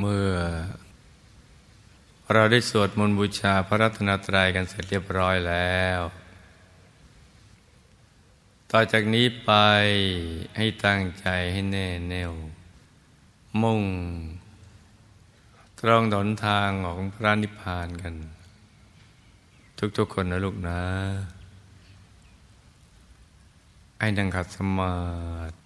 เมื่อ เราได้สวดมนต์บูชาพระรัตนตรัยกันเสร็จเรียบร้อยแล้ว ต่อจากนี้ไปให้ตั้งใจให้แน่แน่วมุ่ง ตรงหนทางของพระนิพพานกัน ทุกๆคนนะลูกนะไอ้นังขัดสมาธิ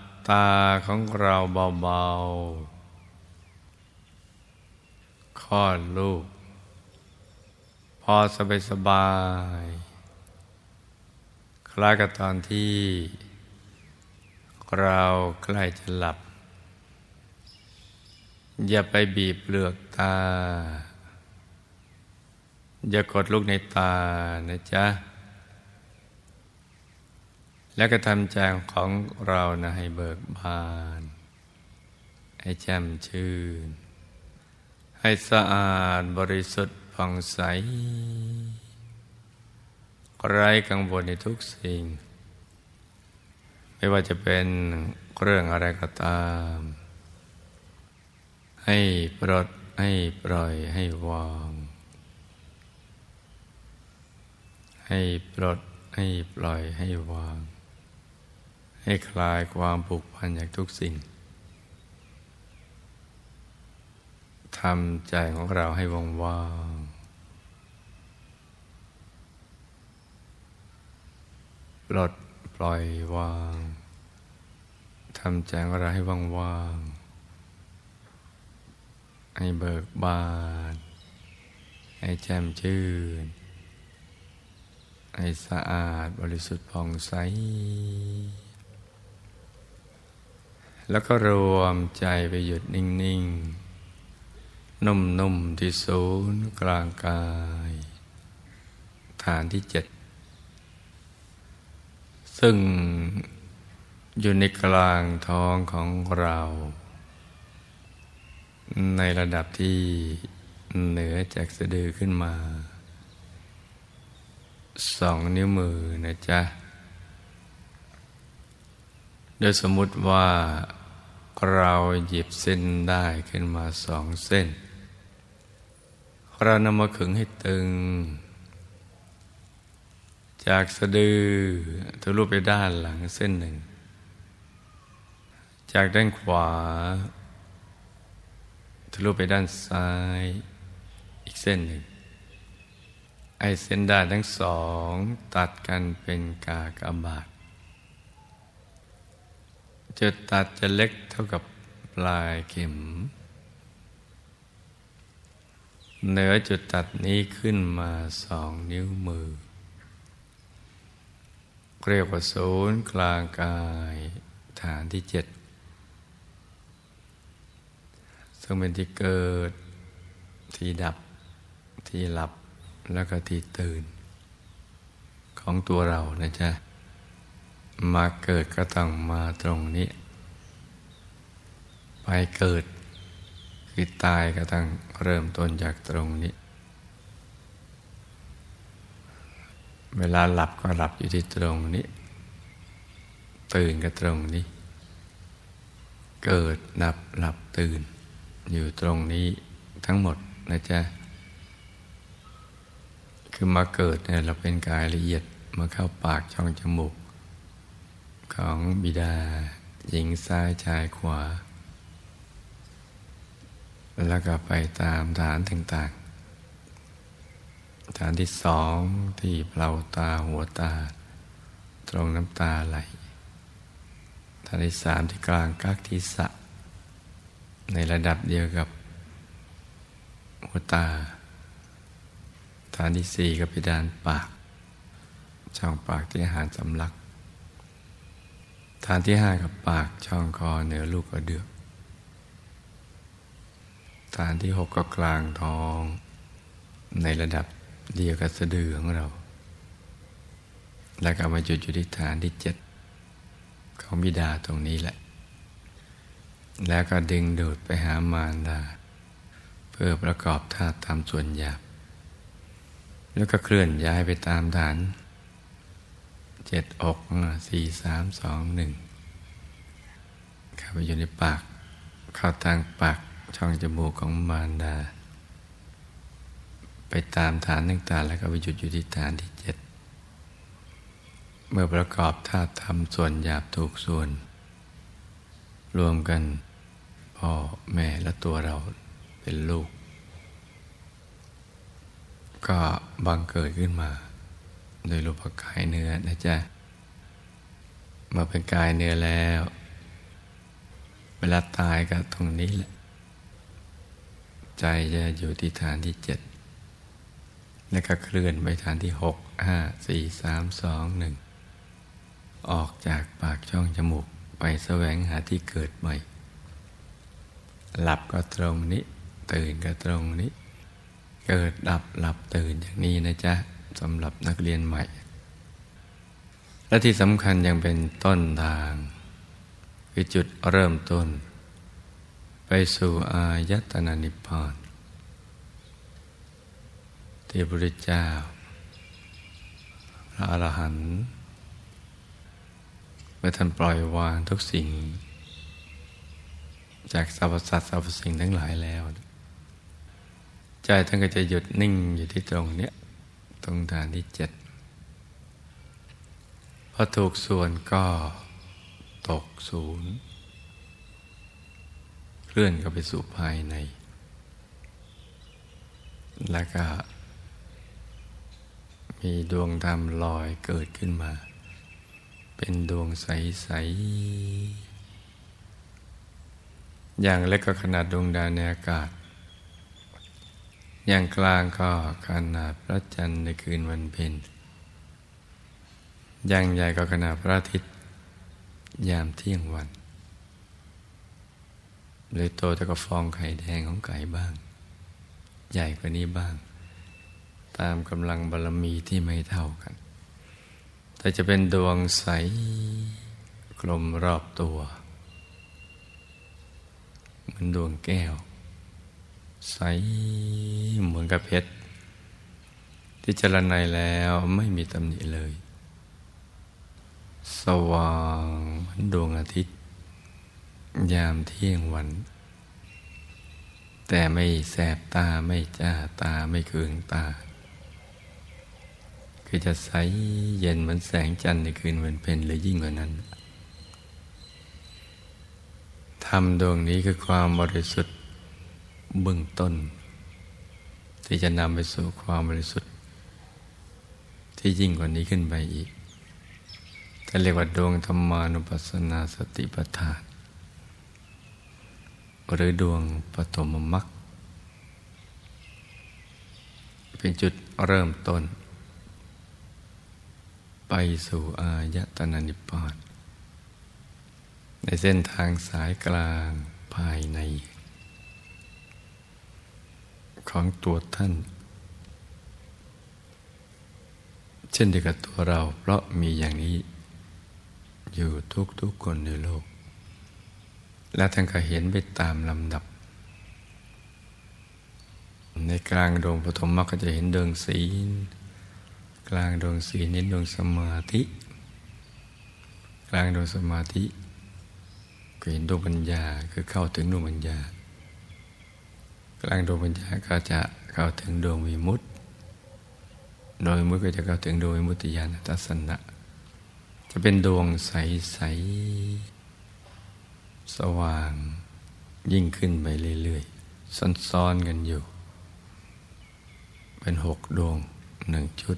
ตาของเราเบาๆคลอดลูก พอสบายสบายคล้ายกับตอนที่เราใกล้จะหลับ อย่าไปบีบเปลือกตา อย่ากดลูกในตานะจ๊ะ แล้วก็ทำใจของเรานะให้เบิกบาน ให้แจ่มชื่น ให้สะอาดบริสุทธิ์ผ่องใส ไร้กังวลในทุกสิ่ง ไม่ว่าจะเป็นเรื่องอะไรก็ตาม ให้ปลดให้ปล่อยให้วาง ให้ปลดให้ปล่อยให้วาง ให้คลายความผูกพันจากทุกสิ่งทำใจของเราให้ว่างว่างปลดปล่อยวางทำใจของเราให้ว่างว่างให้เบิกบาน ให้แจ่มชื่น ให้สะอาดบริสุทธิ์ผ่องใส แล้วก็รวมใจไปหยุดนิ่ง ๆ นุ่ม ๆ ที่ศูนย์กลางกาย ฐานที่เจ็ด ซึ่งอยู่ในกลางท้องของเรา ในระดับที่เหนือจากสะดือขึ้นมาสองนิ้วมือนะจ๊ะ โดยสมมุติว่า เราหยิบเส้นได้ขึ้นมาสองเส้น เรานำมาขึงให้ตึง จากสะดือทะลุไปด้านหลังเส้นหนึ่ง จากด้านขวาทะลุไปด้านซ้ายอีกเส้นหนึ่ง ไอเส้นด้านทั้งสอง ตัดกันเป็นกากบาท จุดตัดจะเล็กเท่ากับปลายเข็ม เหนือจุดตัดนี้ขึ้นมาสองนิ้วมือ เรียกว่าศูนย์กลางกายฐานที่เจ็ดซึ่งเป็นที่เกิดที่ดับที่หลับแล้วก็ที่ตื่น ของตัวเรานะจ๊ะ มาเกิดก็ต้องมาตรงนี้ ไปเกิดคือตายก็ต้องเริ่มต้นจากตรงนี้ เวลาหลับก็หลับอยู่ที่ตรงนี้ ตื่นก็ตรงนี้ เกิดหลับหลับตื่น อยู่ตรงนี้ทั้งหมดนะจ๊ะ คือมาเกิดเนี่ยเราเป็นกายละเอียดมาเข้าปากช่องจมูก ของบิดา หญิงซ้ายชายขวา แล้วก็ไปตามฐานต่างๆ ฐานที่สองที่เปล่าตาหัวตา ตรงน้ำตาไหล ฐานที่สามที่กลางกักทิศะในระดับเดียวกับหัวตา ฐานที่สี่ก็ไปดานปาก ช่องปากที่อาหารสำลัก ฐานที่ห้ากับปากช่องคอเหนือลูกกระเดือกฐานที่หกก็กลางท้อง ในระดับเดียวกับสะดือของเรา แล้วก็มาจุดอยู่ที่ฐานที่เจ็ดของบิดาตรงนี้แหละ แล้วก็ดึงดูดไปหามารดา เพื่อประกอบธาตุตามส่วนหยาบ แล้วก็เคลื่อนย้ายไปตามฐาน เจ็ดอกสี่สามสองหนึ่งเข้าไปอยู่ในปาก เข้าทางปากช่องจมูกของมารดา ไปตามฐานต่างๆแล้วก็ไปหยุดอยู่ที่ฐานที่เจ็ดเมื่อประกอบธาตุทำส่วนหยาบถูกส่วน รวมกันพ่อแม่และตัวเราเป็นลูก ก็บังเกิดขึ้นมา โดยรูปกายเนื้อนะจ๊ะ มาเป็นกายเนื้อแล้ว เวลาตายก็ตรงนี้แหละ ใจจะอยู่ที่ฐานที่เจ็ด แล้วก็เคลื่อนไปฐานที่หกห้าสี่สามสองหนึ่งออกจากปากช่องจมูกไปแสวงหาที่เกิดใหม่ หลับก็ตรงนี้ ตื่นก็ตรงนี้ เกิดดับหลับตื่นอย่างนี้นะจ๊ะ สำหรับนักเรียนใหม่ และที่สำคัญยังเป็นต้นทางคือจุดเริ่มต้น ไปสู่อายตนะนิพพานที่พระพุทธเจ้า พระอรหันต์เมื่อท่านปล่อยวางทุกสิ่ง จากสรรพสัตว์สรรพสิ่งทั้งหลายแล้ว ใจท่านก็จะหยุดนิ่งอยู่ที่ตรงเนี้ย ตรงฐานที่เจ็ดพอถูกส่วนก็ตกศูนย์เคลื่อนก็ไปสู่ภายใน แล้วก็ มีดวงธรรมลอยเกิดขึ้นมา เป็นดวงใส ๆ อย่างเล็กก็ขนาดดวงดาวในอากาศ อย่างกลางก็ขนาดพระจันทร์ในคืนวันเพ็ญอย่างใหญ่ก็ขนาดพระอาทิตย์ ยามเที่ยงวันเลยโตแต่ก็ฟองไข่แดงของไก่บ้าง ใหญ่กว่านี้บ้าง ตามกำลังบารรมีที่ไม่เท่ากัน แต่จะเป็นดวงใสกลมรอบตัว เหมือนดวงแก้ว ใสเหมือนกับเพชร ที่จรณัยแล้วไม่มีตำหนิเลย สว่างเหมือนดวงอาทิตย์ ยามเที่ยงวัน แต่ไม่แสบตาไม่จ้าตาไม่เคืองตา คือจะใสเย็นเหมือนแสงจันทร์ในคืนวันเพ็ญหรือยิ่งกว่านั้นธรรมดวงนี้คือความบริสุทธิ์ เบื้องต้น ที่จะนำไปสู่ความบริสุทธิ์ ที่ยิ่งกว่านี้ขึ้นไปอีกจะเรียกว่าดวงธรรมานุปัสสนาสติปัฏฐาน หรือดวงปฐมมรรคเป็นจุดเริ่มต้น ไปสู่อายตนะนิพพานในเส้นทางสายกลางภายใน ของตัวท่าน เช่นเดียวกับตัวเราเพราะมีอย่างนี้ อยู่ทุกๆคนในโลก และท่านก็เห็นไปตามลำดับ ในกลางดวงปฐมมรรคก็จะเห็นดวงศีลกลางดวงศีลนี้ดวงสมาธิ กลางดวงสมาธิก็เห็นดวงปัญญาคือเข้าถึงดวงปัญญา กลางดวงปัญญาก็จะเข้าถึงดวงวิมุตติ โดยมุตก็จะเข้าถึงดวงวิมุตติญาณทัศนะ จะเป็นดวงใสใสสว่างยิ่งขึ้นไปเรื่อยๆซ้อนๆกันอยู่ เป็นหกดวงหนึ่งชุด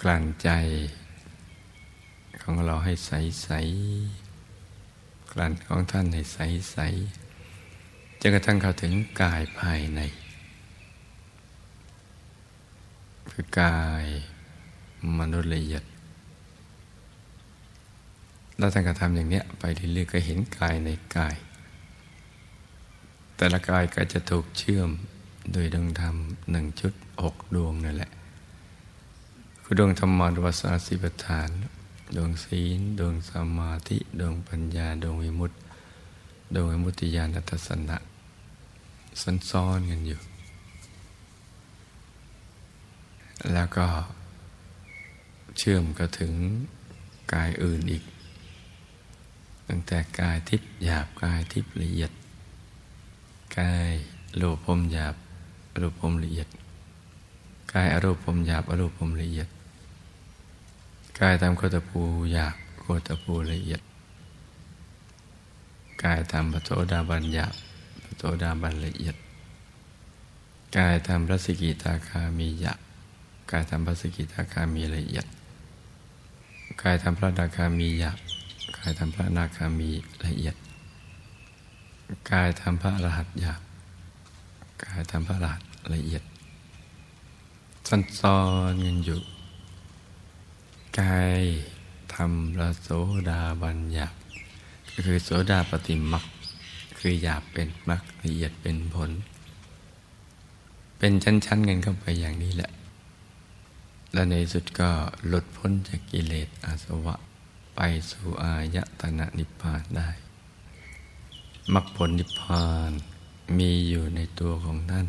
กลั่นใจของเราให้ใสใสกลั่นของท่านให้ใสใส จนกระทั่งเข้าถึงกายภายใน คือกายมนุษย์ละเอียดแล้วท่านก็ทำอย่างนี้ไปเรื่อยๆก็เห็นกายในกาย แต่ละกายก็จะถูกเชื่อมโดยดวงธรรมหนึ่งชุดหกดวงนั่นแหละ คือดวงธรรมารวสาสิปฐาน ดวงศีล ดวงสมาธิ ดวงปัญญา ดวงวิมุตติ ดวงวิมุตติญาณทัศนะ ซ้อนๆกันอยู่ แล้วก็เชื่อมก็ถึงกายอื่นอีก ตั้งแต่กายทิพย์หยาบกายทิพย์ละเอียด กายรูปพรมหยาบรูปพรมละเอียด กายอรูปพรมหยาบอรูปพรมละเอียด กายตามโคตภูหยาบโคตภูละเอียด กายตามปโสดาบันหยาบ โสดาบันละเอียด กายตามพระสกิตาคามียาบกายทำพระสกิทาคามีละเอียด กายทำพระนาคามียาบกายทำพระนาคามีละเอียด กายทำพระรหัสยาบกายทำพระรหัสละเอียดซันซ้อนกันอยู่ กายทำพระโสดาบันยาบก็คือโสดาปฏิมัก คือหยาบเป็นมักละเอียดเป็นผล เป็นชั้นๆกันเข้าไปอย่างนี้แหละ และในสุดก็หลุดพ้นจากกิเลสอาสวะ ไปสู่อายตนะนิพพานได้มรรคผลนิพพานมีอยู่ในตัวของท่าน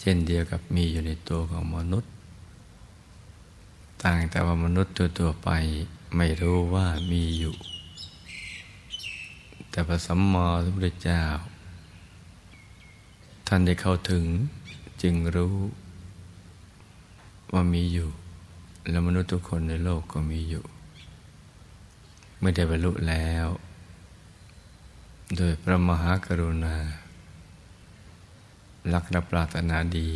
เช่นเดียวกับมีอยู่ในตัวของมนุษย์ ต่างแต่ว่ามนุษย์ตัวตัวไปไม่รู้ว่ามีอยู่ แต่พระสัมมาสัมพุทธเจ้า ท่านได้เข้าถึงจึงรู้ว่ามีอยู่ แล้วมนุษย์ทุกคนในโลกก็มีอยู่เมื่อได้บรรลุแล้ว โดยพระมหากรุณาลักนับปรารถนาดี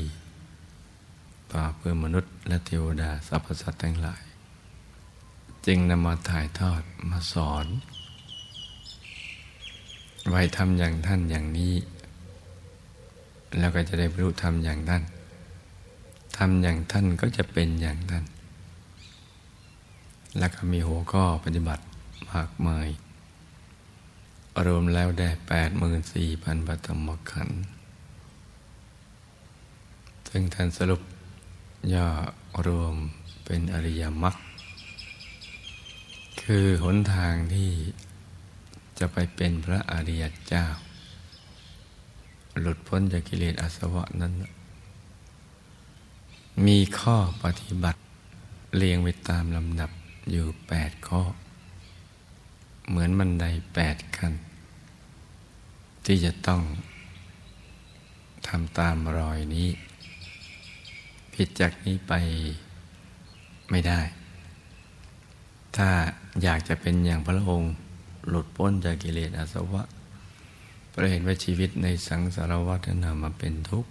ต่อเพื่อมนุษย์และเทวดาสรรพสัตว์ทั้งหลาย จึงนำมาถ่ายทอดมาสอน ไว้ทำอย่างท่านอย่างนี้ แล้วก็จะได้รรลุธรรมอย่างท่านทำอย่างท่านก็จะเป็นอย่างท่าน แล้วก็มีหัวข้อปฏิบัติมากมายรวมแล้วได้แปดหมื่นสี่พันปฐมขันธ์ซึ่งท่านสรุปย่อรวมเป็นอริยมรรคคือหนทางที่ จะไปเป็นพระอริยเจ้า หลุดพ้นจากกิเลสอาสวะนั้น มีข้อปฏิบัติ เรียงไปตามลำดับอยู่แปดข้อ เหมือนบันไดแปดขั้น ที่จะต้องทำตามรอยนี้ ผิดจากนี้ไปไม่ได้ ถ้าอยากจะเป็นอย่างพระองค์ หลุดพ้นจากกิเลสอาสวะเราะเห็นว่าชีวิตในสังสารวัฏนามาเป็นทุกข์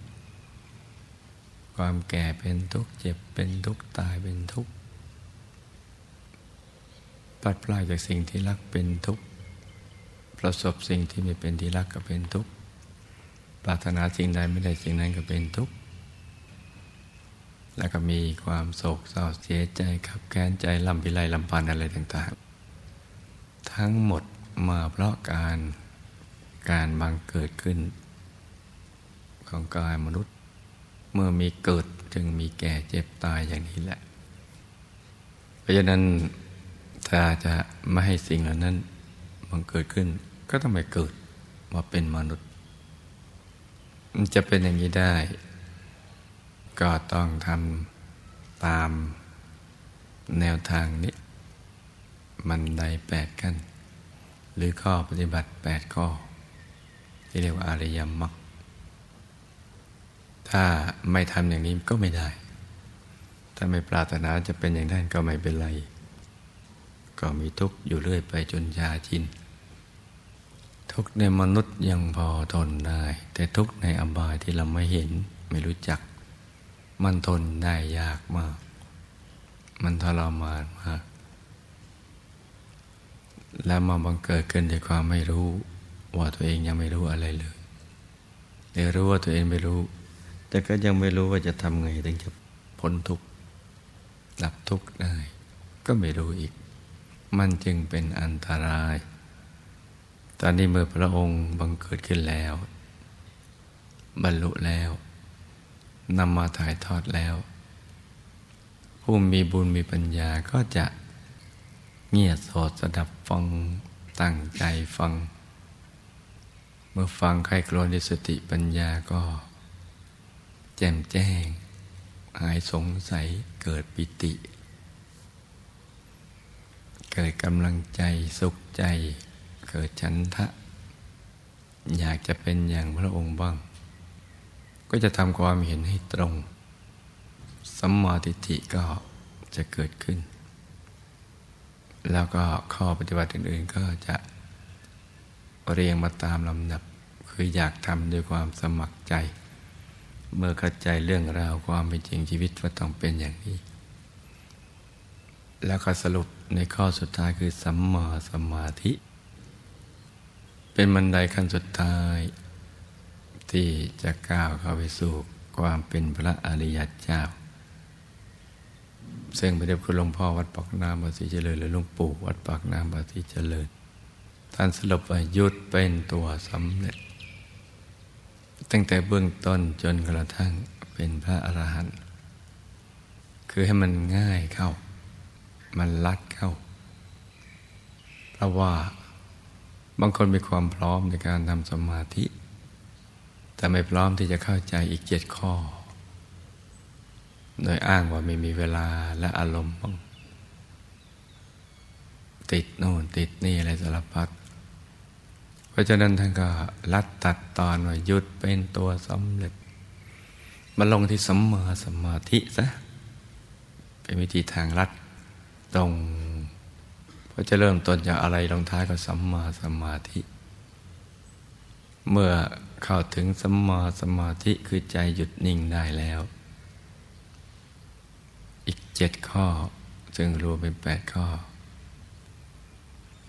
ความแก่เป็นทุกข์ เจ็บเป็นทุกข์ ตายเป็นทุกข์ปัดปลายจากสิ่งที่รักเป็นทุกข์ ประสบสิ่งที่ไม่เป็นที่รักก็เป็นทุกข์ ปรารถนาสิ่งใดไม่ได้สิ่งนั้นก็เป็นทุกข์ แล้วก็มีความโศกเศร้าเสียใจขับแค้นใจลำพิไรลำพันอะไรต่างๆ ทั้งหมดมาเพราะการการบังเกิดขึ้น ของกายมนุษย์ เมื่อมีเกิดจึงมีแก่เจ็บตายอย่างนี้แหละ เพราะฉะนั้นถ้าจะไม่ให้สิ่งเหล่านั้นมันเกิดขึ้น ก็ต้องไปเกิดมาเป็นมนุษย์ มันจะเป็นอย่างนี้ได้ ก็ต้องทำตามแนวทางนี้ มันไดแปดขั้น หรือข้อปฏิบัติแปดข้อ ที่เรียกว่าอริยมรรคถ้าไม่ทำอย่างนี้ก็ไม่ได้ ถ้าไม่ปรารถนาจะเป็นอย่างนั้นก็ไม่เป็นไร ก็มีทุกข์อยู่เรื่อยไปจนยาชิน ทุกข์ในมนุษย์ยังพอทนได้ แต่ทุกข์ในอบายที่เราไม่เห็นไม่รู้จัก มันทนได้ยากมาก มันทรมานมาก แล้วมาบังเกิดขึ้นด้วยความไม่รู้ ว่าตัวเองยังไม่รู้อะไรเลยหรือรู้ว่าตัวเองไม่รู้ แต่ก็ยังไม่รู้ว่าจะทำไงถึงจะพ้นทุกข์ดับทุกข์ได้ ก็ไม่รู้อีก มันจึงเป็นอันตราย ตอนนี้เมื่อพระองค์บังเกิดขึ้นแล้ว บรรลุแล้วนำมาถ่ายทอดแล้ว ผู้มีบุญมีปัญญาก็จะเงียบสดสดับ ฟังตั้งใจฟัง เมื่อฟังใครครวญสติปัญญาก็ แจ่มแจ้ง หายสงสัยเกิดปิติ เกิดกำลังใจสุขใจ เกิดฉันทะ อยากจะเป็นอย่างพระองค์บ้าง ก็จะทำความเห็นให้ตรงสัมมาทิฏฐิก็จะเกิดขึ้น แล้วก็ข้อปฏิบัติอื่น ๆ ก็จะเรียงมาตามลำดับ คืออยากทำด้วยความสมัครใจ เมื่อเข้าใจเรื่องราวความเป็นจริงชีวิตว่าต้องเป็นอย่างนี้ แล้วก็สรุปในข้อสุดท้ายคือสัมมาสมาธิ เป็นบันไดขั้นสุดท้าย ที่จะก้าวเข้าไปสู่ความเป็นพระอริยเจ้า ซึ่งพระเดชคุณหลวงพ่อวัดปากน้ำบาสีเจริญหรือหลวงปู่วัดปากน้ำบาสีเจริญ ท่านสรุปว่ายุดเป็นตัวสำเร็จ ตั้งแต่เบื้องต้นจนกระทั่งเป็นพระอรหันต์คือให้มันง่ายเข้า มันลัดเข้า เพราะว่าบางคนมีความพร้อมในการทำสมาธิ แต่ไม่พร้อมที่จะเข้าใจอีกเจ็ดข้อ โดยอ้างว่าไม่มีเวลาและอารมณ์ติดโน่นติดนี่อะไรสารพัดเพราะฉะนั้นท่านก็ลัดตัดตอนว่าหยุดเป็นตัวสำเร็จมาลงที่สัมมาสมาธิซะเป็นวิธีทางลัดตรงเพราะจะเริ่มต้นจากอะไรลงท้ายก็สัมมาสมาธิ เมื่อเข้าถึงสัมมาสมาธิคือใจหยุดนิ่งได้แล้ว เจ็ดข้อ ซึ่งรวมเป็นแปดข้อ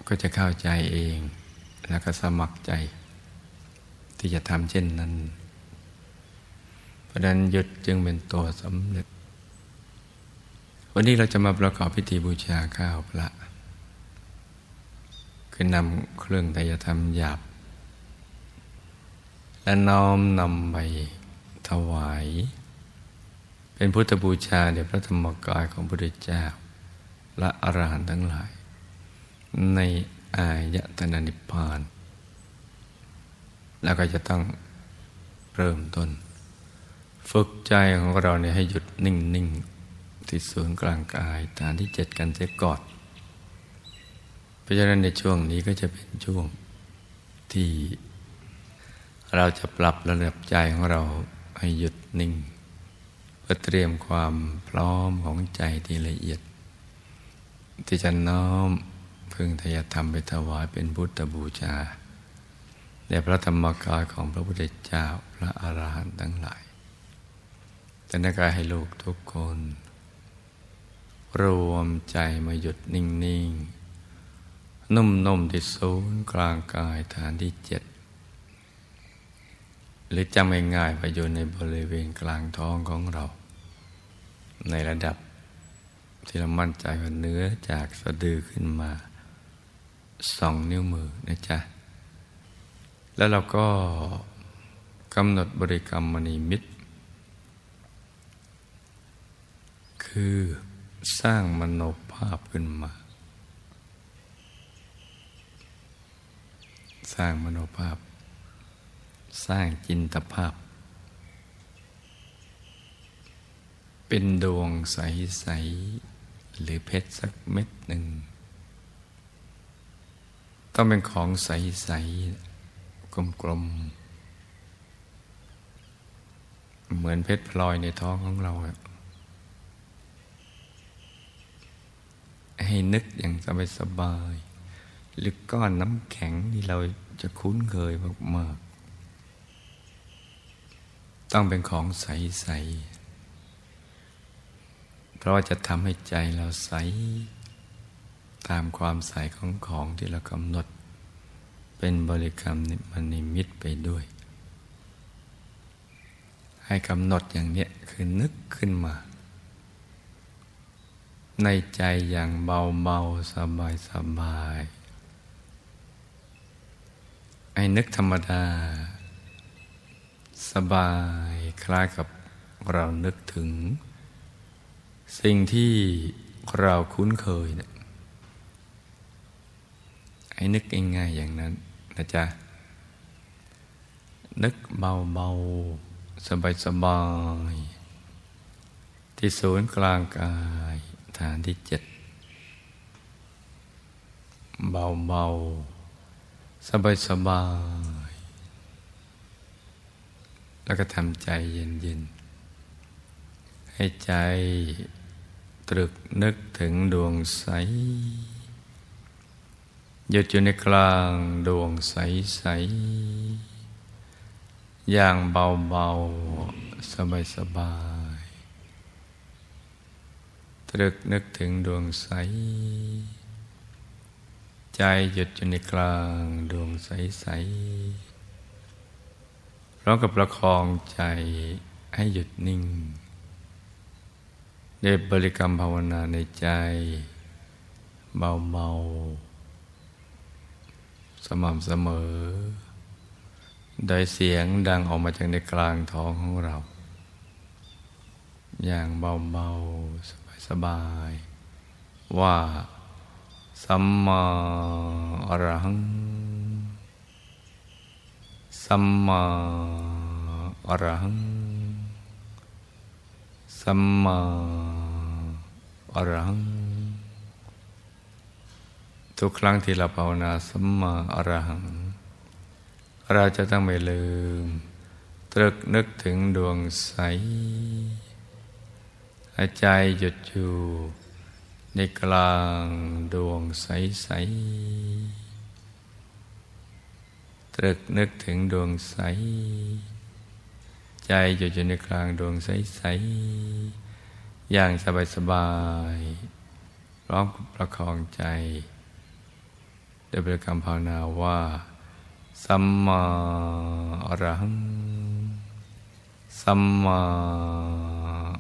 ก็จะเข้าใจเองแล้วก็สมัครใจ ที่จะทำเช่นนั้น เพราะนั้นหยุดจึงเป็นตัวสำเร็จ วันนี้เราจะมาประกอบพิธีบูชาข้าวพระคือนำเครื่องไตยธรรมหยาบ และน้อมนำไปถวาย เป็นพุทธบูชาเดชพระธรรมกายของพระพุทธเจ้า และอรหันต์ทั้งหลาย ในอายตนะนิพพาน แล้วก็จะต้องเริ่มต้น ฝึกใจของเราเนี่ยให้หยุดนิ่งนิ่งที่ศูนย์กลางกายฐานที่เจ็ดกันเสียก่อนเพราะฉะนั้นในช่วงนี้ก็จะเป็นช่วงที่เราจะปรับระดับใจของเราให้หยุดนิ่ง พื่อเตรียมความพร้อมของใจที่ละเอียด ที่จะน้อมพึงทยธรรมไปถวายเป็นพุทธบูชาแด่พระธรรมกายของพระพุทธเจ้าพระอาหารหันต์ทั้งหลายแต่นักายให้ลูกทุกคน รวมใจมาหยุดนิ่ง ๆ นุ่ม ๆ ที่ศูนย์กลางกายฐานที่เจ็ด หรือจำง่ายๆไปอยู่ในบริเวณกลางท้องของเรา ในระดับที่เรามั่นใจว่าเนื้อจากสะดือขึ้นมาสองนิ้วมือนะจ๊ะ แล้วเราก็กำหนดบริกรรมมณีมิตร คือสร้างมโนภาพขึ้นมา สร้างมโนภาพ สร้างจินตภาพ เป็นดวงใส ๆ หรือเพชรสักเม็ดหนึ่ง ต้องเป็นของใส ๆ กลม ๆ เหมือนเพชรพลอยในท้องของเรา ให้นึกอย่างสบายๆหรือก้อนน้ำแข็งที่เราจะคุ้นเคยมาก ต้องเป็นของใส ๆ เพราะว่าจะทำให้ใจเราใส ตามความใสของของที่เรากำหนด เป็นบริกรรมมันนิมิตไปด้วย ให้กำหนดอย่างเนี้ยคือนึกขึ้นมา ในใจอย่างเบา ๆ สบายๆให้นึกธรรมดา สบายคล้ายกับเรานึกถึง สิ่งที่เราคุ้นเคยนะให้นึกง่ายๆอย่างนั้นนะจ๊ะ นึกเบาๆ สบายๆ ที่ศูนย์กลางกายฐานที่เจ็ดเบาๆ สบายๆ แล้วก็ทำใจเย็นๆ ให้ใจตรึกนึกถึงดวงใส หยุดอยู่ในกลางดวงใสใส อย่างเบาๆ สบายๆ ตรึกนึกถึงดวงใส ใจหยุดอยู่ในกลางดวงใสใส ร้อมกับประคองใจให้หยุดนิ่งเดบริกรรมภาวนาในใจ เบาๆสม่ำเสมอ โดยเสียงดังออกมาจากในกลางท้องของเรา อย่างเบาๆ สบายๆว่า สัมมาอรหัง สัมมาอรหัง สัมมาอรหัง ทุกครั้งที่เราภาวนาสัมมาอรหัง เราจะต้องไม่ลืม ตรึกนึกถึงดวงใสหายใจหยุดอยู่ในกลางดวงใสใส ตรึกนึกถึงดวงใส ใจหยุดอยู่ในกลางดวงใสใสอย่างสบายสบายพร้อมประคองใจด้วยบริกรรมภาวนาว่าสัมมาอรหัง สัมมา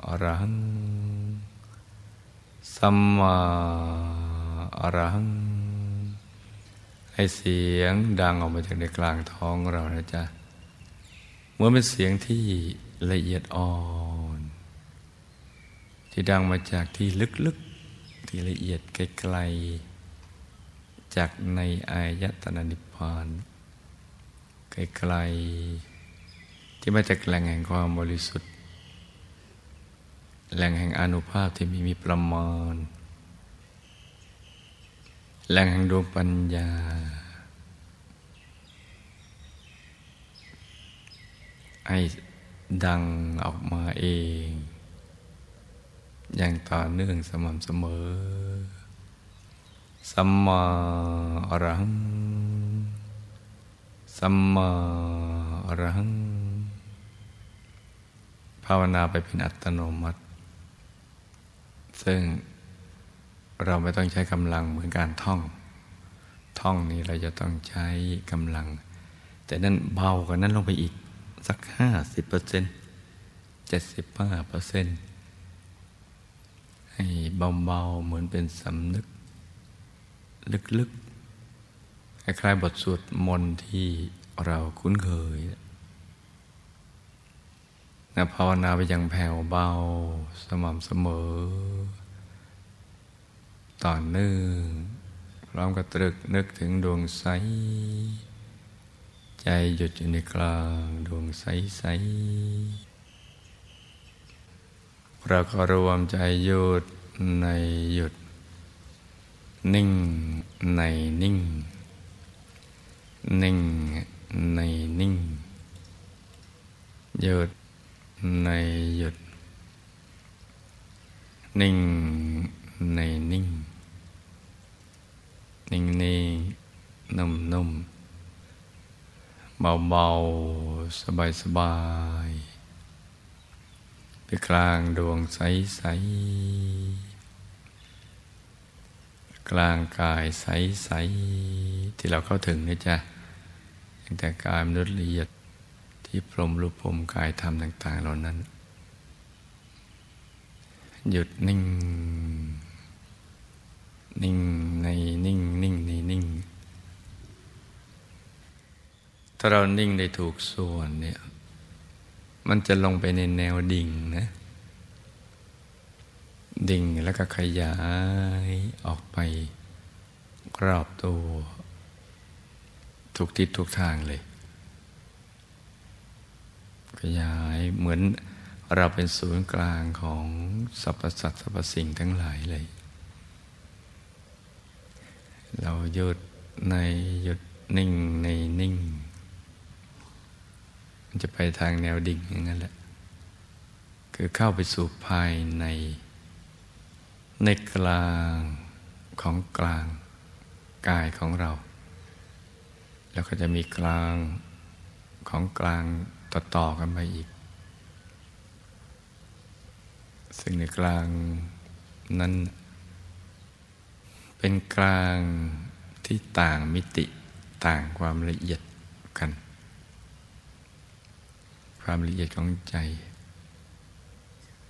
อรหัง สัมมาอรหัง ให้เสียงดังออกมาจากในกลางท้องเรานะจ๊ะเมื่อเป็นเสียงที่ละเอียดอ่อน ที่ดังมาจากที่ลึกๆ ที่ละเอียดไกลๆ จากในอายตนะนิพพานไกลๆ ที่มาจากแหล่งแห่งความบริสุทธิ์ แหล่งแห่งอนุภาพที่มีมีประมาณ แหล่งแห่งดวงปัญญา ให้ดังออกมาเอง อย่างต่อเนื่องสม่ำเสมอ สัมมาอรหัง สัมมาอรหัง ภาวนาไปเป็นอัตโนมัติ ซึ่ง เราไม่ต้องใช้กำลังเหมือนการท่อง ท่องนี้เราจะต้องใช้กำลัง แต่นั้นเบากว่านั้นลงไปอีกสักห้าสิบเปอร์เซ็นต์เจ็ดสิบห้าเปอร์เซ็นต์ให้เบาๆเหมือนเป็นสำนึก ลึกๆคล้ายๆบทสวดมนต์ที่เราคุ้นเคยนะภาวนาไปอย่างแผ่วเบาสม่ำเสมอ ต่อเนื่องพร้อมกับตรึกนึกถึงดวงใส ใจหยุดอยู่ในกลางดวงใสใสเราก็รวมใจหยุดในหยุด นิ่งในนิ่ง นิ่งในนิ่ง หยุดในหยุด นิ่งในนิ่ง นิ่งนิ่งนุ่มนุ่มเบาเบาสบายสบายไปกลางดวงใสใสกลางกายใสใสที่เราเข้าถึงนี่จ้ะตั้งแต่กายมนุษย์ละเอียดที่พรมรูปพรมกายธรรมต่าง ๆ เหล่านั้น หยุดนิ่ง นิ่งในนิ่งนิ่งในนิ่ง ถ้าเรานิ่งได้ถูกส่วนเนี่ยมันจะลงไปในแนวดิ่งนะ ดิ่งแล้วก็ขยายออกไปรอบตัวทุกทิศทุกทางเลย ขยายเหมือนเราเป็นศูนย์กลางของสรรพสัตว์สรรพสิ่งทั้งหลายเลย เราหยุดในหยุดนิ่งในนิ่ง มันจะไปทางแนวดิ่งอย่างนั้นแหละ คือเข้าไปสู่ภายใน ในกลางของกลางกายของเรา แล้วก็จะมีกลางของกลางต่อๆกันไปอีก ซึ่งในกลางนั้น เป็นกลางที่ต่างมิติต่างความละเอียดกัน ความละเอียดของใจ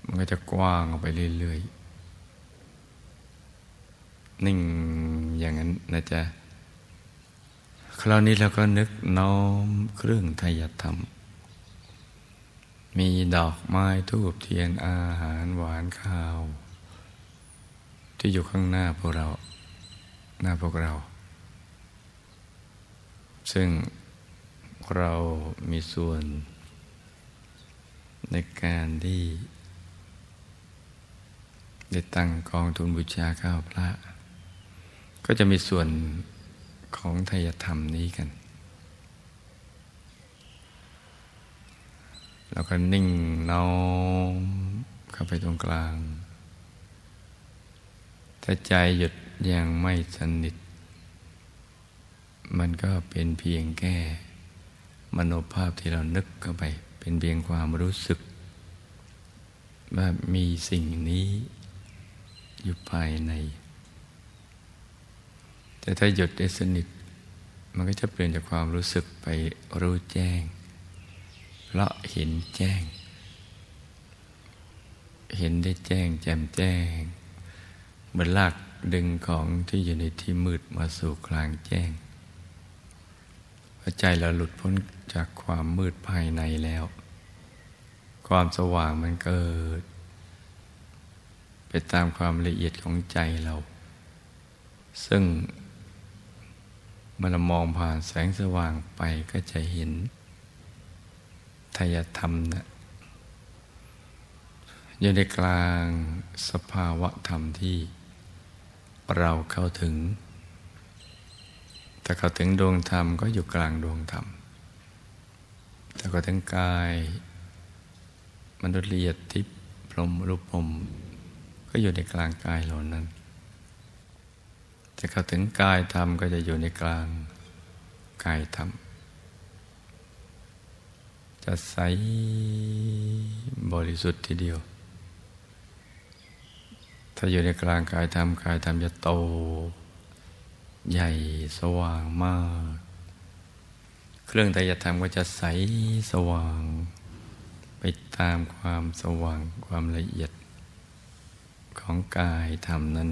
มันก็จะกว้างออกไปเรื่อยๆ นิ่งอย่างนั้นนะจ๊ะคราวนี้เราก็นึกน้อมเครื่องไทยธรรม มีดอกไม้ทูบเทียนอาหารหวานข้าว ที่อยู่ข้างหน้าพวกเรา น้าพวกเรา ซึ่งเรามีส่วน ในการที่ ได้ตั้งกองทุนบูชาข้าวพระ ก็จะมีส่วนของไทยธรรมนี้กัน แล้วก็นิ่งน้อมเข้าไปตรงกลาง ถ้าใจหยุด ยังไม่สนิท มันก็เป็นเพียงแค่มโนภาพที่เรานึกเข้าไป เป็นเพียงความรู้สึก ว่ามีสิ่งนี้อยู่ภายใน แต่ถ้าหยุดได้สนิท มันก็จะเปลี่ยนจากความรู้สึกไปรู้แจ้ง เพราะเห็นแจ้ง เห็นได้แจ้งแจ่มแจ้งเหมือนลาก ดึงของที่อยู่ในที่มืดมาสู่กลางแจ้งใจเราหลุดพ้นจากความมืดภายในแล้ว ความสว่างมันเกิด ไปตามความละเอียดของใจเรา ซึ่งมันมองผ่านแสงสว่างไปก็จะเห็นทายธรรมนะอยู่ในกลางสภาวะธรรมที่ เราเข้าถึงแต่เข้าถึงดวงธรรมก็อยู่กลางดวงธรรมแต่เข้าถึงกายมนุษย์ละเอียดทิพย์พรมรูปพรมก็อยู่ในกลางกายเหล่านั้นแต่เข้าถึงกายธรรมก็จะอยู่ในกลางกายธรรม จะใสบริสุทธิ์ทีเดียว ถ้าอยู่ในกลางกายธรรมกายธรรมจะโต ใหญ่สว่างมาก เครื่องไตรธรรมก็จะใสสว่าง ไปตามความสว่างความละเอียด ของกายธรรมนั้น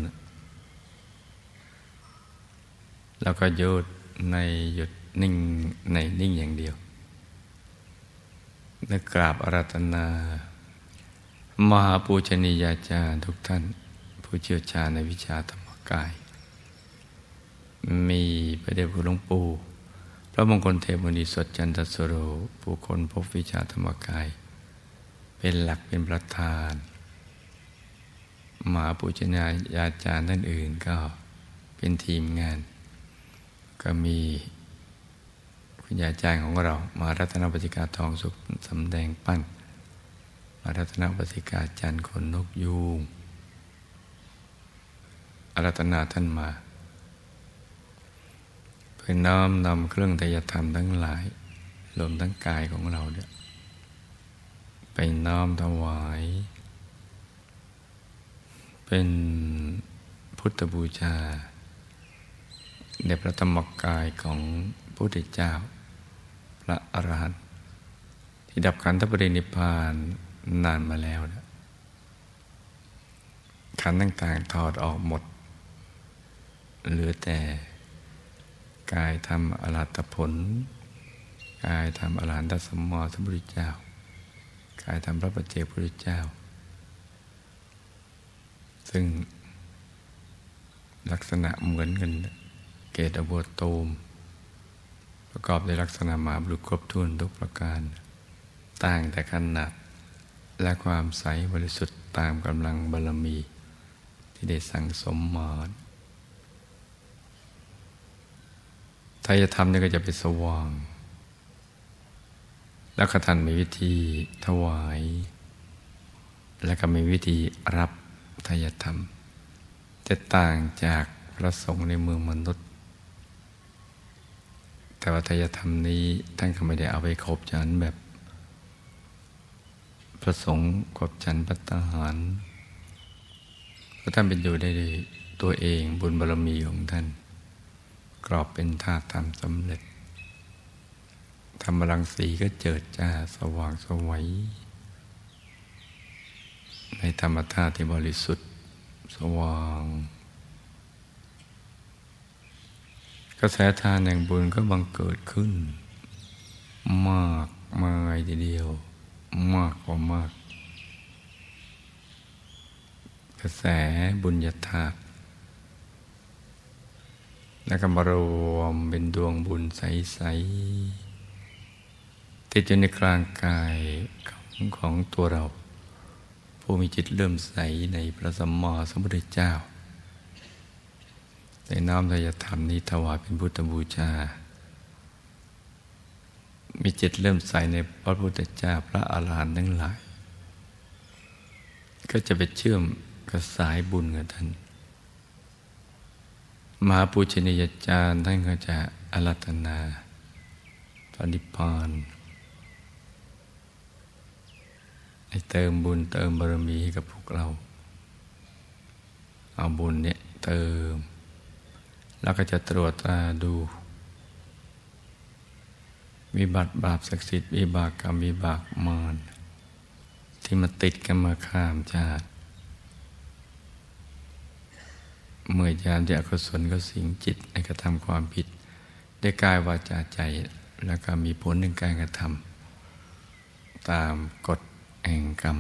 แล้วก็หยุดในหยุดนิ่งในนิ่งอย่างเดียวและกราบอารัตนา มหาปูชนียาจารย์ทุกท่าน ผู้เชี่ยวชาญในวิชาธรรมกาย มีพระเดชพระหลวงปู่พระมงคลเทพมุนีสดจันทสโรผู้คนพบวิชาธรรมกาย เป็นหลักเป็นประธานมหาปุจญาญาจารย์ท่านอื่นก็เป็นทีมงาน ก็มีคุณยาจารย์ของเรา มารัตนปฏิกาทองสุขสำแดงปั้น มารัตนปฏิกาจันคนนกยูง อารัตนาท่านมาคือน้อมนำเครื่องทยธรรมทั้งหลายรวมทั้งกายของเราเนี่ยไปน้อมถวาย เป็นพุทธบูชา ในพระธรรมกายของพระพุทธเจ้า พระอรหันต์ที่ดับขันธปรินิพานนานมาแล้วนะขันต่างๆถอดออกหมด เหลือแต่กายทำอรหัตผล กายทำอรหันตสมมติสัมพุทธเจ้า กายธรรมพระปัจเจกพุทธเจ้า ซึ่งลักษณะเหมือนกันเกตอวโตม ประกอบในลักษณะหมาบุรุษครบถ้วนทุกประการ ต่างแต่ขนาดและความใสบริสุทธิ์ตามกำลังบารมี ที่ได้สั่งสมมา ถ้าจะทำนี่ก็จะไปสว่างแล้วก็ท่านมีวิธีถวาย และก็มีวิธีรับทายธรรม จะต่างจากพระสงฆ์ในเมืองมนุษย์ แต่ว่าทายธรรมนี้ท่านก็ไม่ได้เอาไปครบฉันแบบ พระสงฆ์ครบฉันปัตตาหารเพราะท่านเป็นอยู่ได้ด้วยตัวเองบุญบารมีของท่าน อบเป็นธาตุธรรมสำเร็จธรรมรังสีก็เจิดจ้าสว่างสวัยในธรรมธาตุที่บริสุทธิ์สว่าง กระแสทานแห่งบุญก็บังเกิดขึ้น มากมายทีเดียว มากกว่ามาก กระแสบุญญาธาตุ แล้วก็มารวมเป็นดวงบุญใส ๆ ติดอยู่ในกลางกายของของตัวเรา ผู้มีจิตเริ่มใสในพระสัมมาสัมพุทธเจ้า ในน้อมทายธรรมนี้ถวายเป็นพุทธบูชา มีจิตเริ่มใสในพระพุทธเจ้าพระอาหารหันต์ทั้งหลาย ก็จะไปเชื่อมกับสายบุญกับท่าน มหาปูชนียาจารย์ท่านก็จะอารัตนาปฏิพานให้เติมบุญเติมบารมีให้กับพวกเรา เอาบุญเนี่ยเติม แล้วก็จะตรวจตาดูวิบัติบาปศักดิ์สิทธิ์วิบากกรรมวิบากมารที่มาติดกันมาข้ามชาติ เมื่อยามจะกุศลก็สิงจิตในกระทำความผิดได้กายวาจาใจแล้วก็มีผลในการกระทำตามกฎแห่งกรรม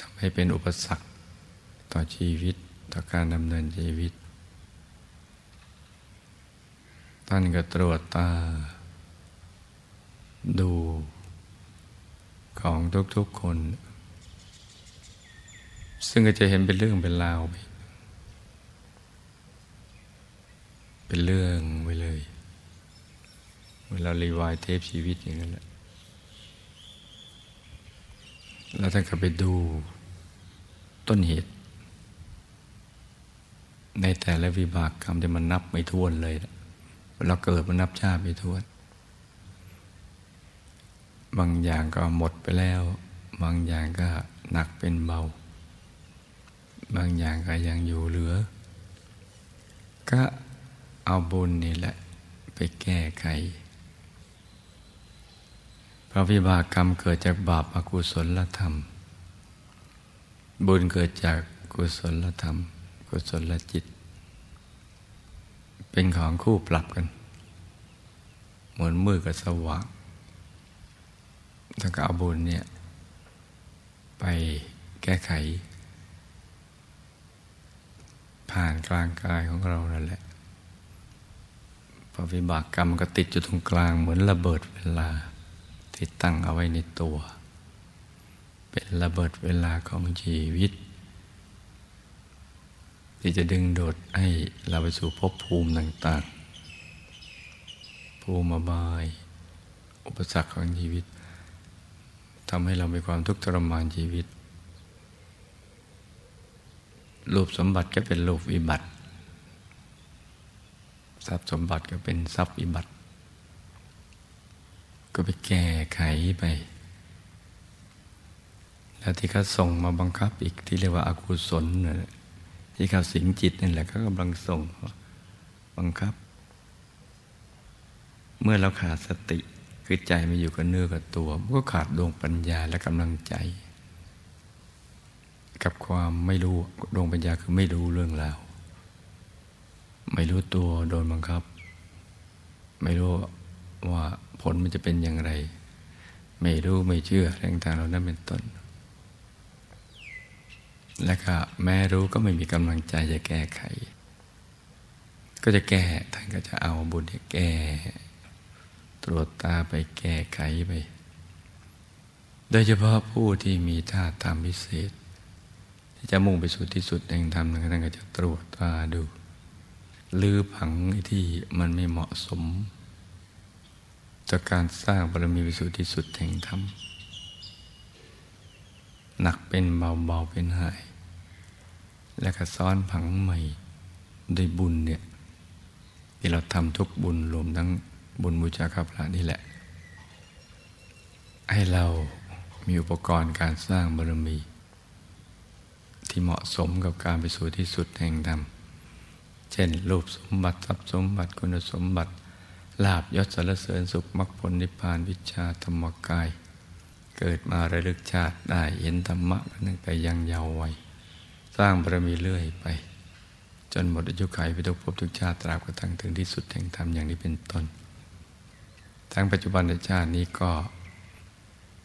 ทำให้เป็นอุปสรรคต่อชีวิตต่อการดำเนินชีวิต ท่านก็ตรวจตา ดูของทุกๆคน ซึ่งก็จะเห็นเป็นเรื่องเป็นราวไปเป็นเรื่องไปเลย เวลารีวายเทปชีวิตอย่างนั้นแหละ แล้วท่านก็ไปดูต้นเหตุ ในแต่ละวิบากกรรมที่มันนับไม่ท้วนเลย เราเกิดมันนับชาติไม่ท้วน บางอย่างก็หมดไปแล้ว บางอย่างก็หนักเป็นเบา บางอย่างก็ยังอยู่เหลือ ก็เอาบุญนี่แหละไปแก้ไขเพราะวิบากกรรมเกิดจากบาปอกุศลธรรม บุญเกิดจากกุศลธรรม กุศลจิต เป็นของคู่ปรับกัน เหมือนมือกับสว่างถ้าก็เอาบุญเนี่ย ไปแก้ไข ผ่านกลางกายของเรานั่นแหละพอวิบากกรรมก็ติดอยู่ตรงกลางเหมือนระเบิดเวลา ที่ตั้งเอาไว้ในตัว เป็นระเบิดเวลาของชีวิต ที่จะดึงโดดให้เราไปสู่ภพภูมิต่างๆ ภูมิบาย อุปสรรคของชีวิตทำให้เรามีความทุกข์ทรมานชีวิต รูปสมบัติก็เป็นรูปวิบัติ ทรัพย์สมบัติก็เป็นทรัพย์วิบัติ ก็ไปแก้ไขไป แล้วที่เขาส่งมาบังคับอีกที่เรียกว่าอากุศลที่เขาสิงจิตนี่แหละเขากำลังส่งบังคับ เมื่อเราขาดสติคือใจไม่อยู่กับเนื้อกับตัว ก็ขาดดวงปัญญาและกำลังใจ กับความไม่รู้ดวงปัญญาคือไม่รู้เรื่องราว ไม่รู้ตัวโดนบังคับ ไม่รู้ว่าผลมันจะเป็นอย่างไร ไม่รู้ไม่เชื่อแรงต่างเรานั้นเป็นต้น และก็แม้รู้ก็ไม่มีกำลังใจจะแก้ไข ก็จะแก้ท่านก็จะเอาบุญแก้ ตรวจตาไปแก้ไขไป โดยเฉพาะผู้ที่มีท่าทางพิเศษ ที่จะมุ่งไปสู่ที่สุดแห่งธรรมท่านก็จะตรวจตาดูลือผังที่มันไม่เหมาะสม จากการสร้างบารมีไปสู่ที่สุดแห่งธรรมหนักเป็นเบาเบาเป็นหาย และก็ซ้อนผังใหม่ด้วยบุญเนี่ยที่เราทำทุกบุญรวมทั้งบุญบูชาข้าพระนี่แหละ ให้เรามีอุปกรณ์การสร้างบารมี ที่เหมาะสมกับการไปสู่ที่สุดแห่งธรรม เช่น รูปสมบัติทรัพย์สมบัติคุณสมบัติ ลาบยศสารเสริญสุขมรรคผลนิพพานวิชาธรรมกาย เกิดมาระลึกชาติได้เห็นธรรมะตั้งแต่ยังเยาว์วัยสร้างบารมีเรื่อยไป จนหมดอายุขัยไปทุกภพทุกชาติตราบกระทั่งถึงที่สุดแห่งธรรมอย่างนี้เป็นต้น ทั้งปัจจุบันชาตินี้ก็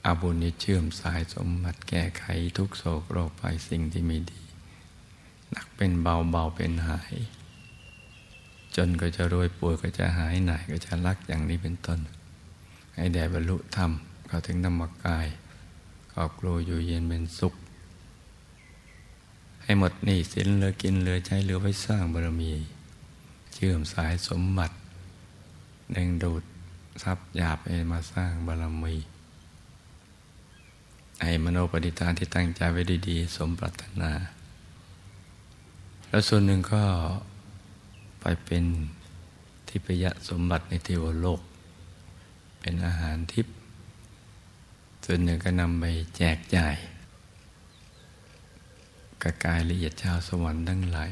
อาบุญนี้เชื่อมสายสมบัติแก้ไขทุกโศกโรคภัยสิ่งที่ไม่ดี หนักเป็นเบาเบาเป็นหาย จนก็จะรวยป่วยก็จะหายหน่ายก็จะรักอย่างนี้เป็นต้น ให้แด่บรรลุธรรมเข้าถึงธรรมกายครอบครัวอยู่เย็นเป็นสุข ให้หมดหนี้สินเหลือกินเหลือใช้เหลือไว้สร้างบารมี เชื่อมสายสมบัติดึงดูดทรัพย์หยาบให้มาสร้างบารมี ให้มโนปณิธานที่ตั้งใจไว้ดีๆ สมปรารถนา แล้วส่วนหนึ่งก็ไปเป็นทิพยสมบัติในเทวโลก เป็นอาหารทิพย์ส่วนหนึ่งก็นำไปแจกจ่ายกระกายละเอียดชาวสวรรค์ทั้งหลาย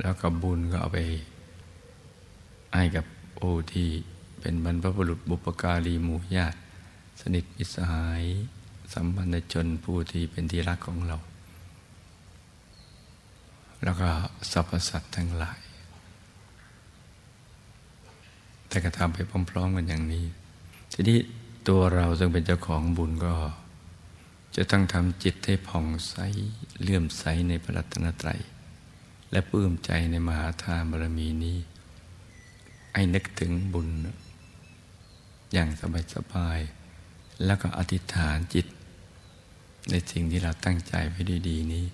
แล้วกับบุญก็เอาไปให้กับโอที่เป็นบรรพบุรุษบุปการีหมู่ญาติ สนิทมิสหาย สัมพันธชนผู้ที่เป็นที่รักของเรา แล้วก็สรรพสัตว์ทั้งหลาย แต่กระทำไปพร้อมๆกันอย่างนี้ ทีนี้ตัวเราซึ่งเป็นเจ้าของบุญก็ จะต้องทำจิตให้ผ่องใสเลื่อมใสในพระรัตนตรัย และปลื้มใจในมหาทานบารมีนี้ให้นึกถึงบุญ อย่างสบายๆ แล้วก็อธิษฐานจิต ในสิ่งที่เราตั้งใจไว้ดี ๆ นี้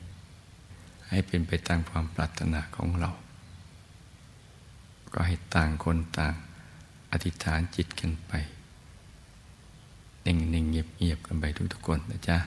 ให้เป็นไปตามความปรารถนาของเรา ก็ให้ต่างคนต่างอธิษฐานจิตกันไป นิ่งๆเงียบๆกันไปทุกๆคนนะจ๊ะ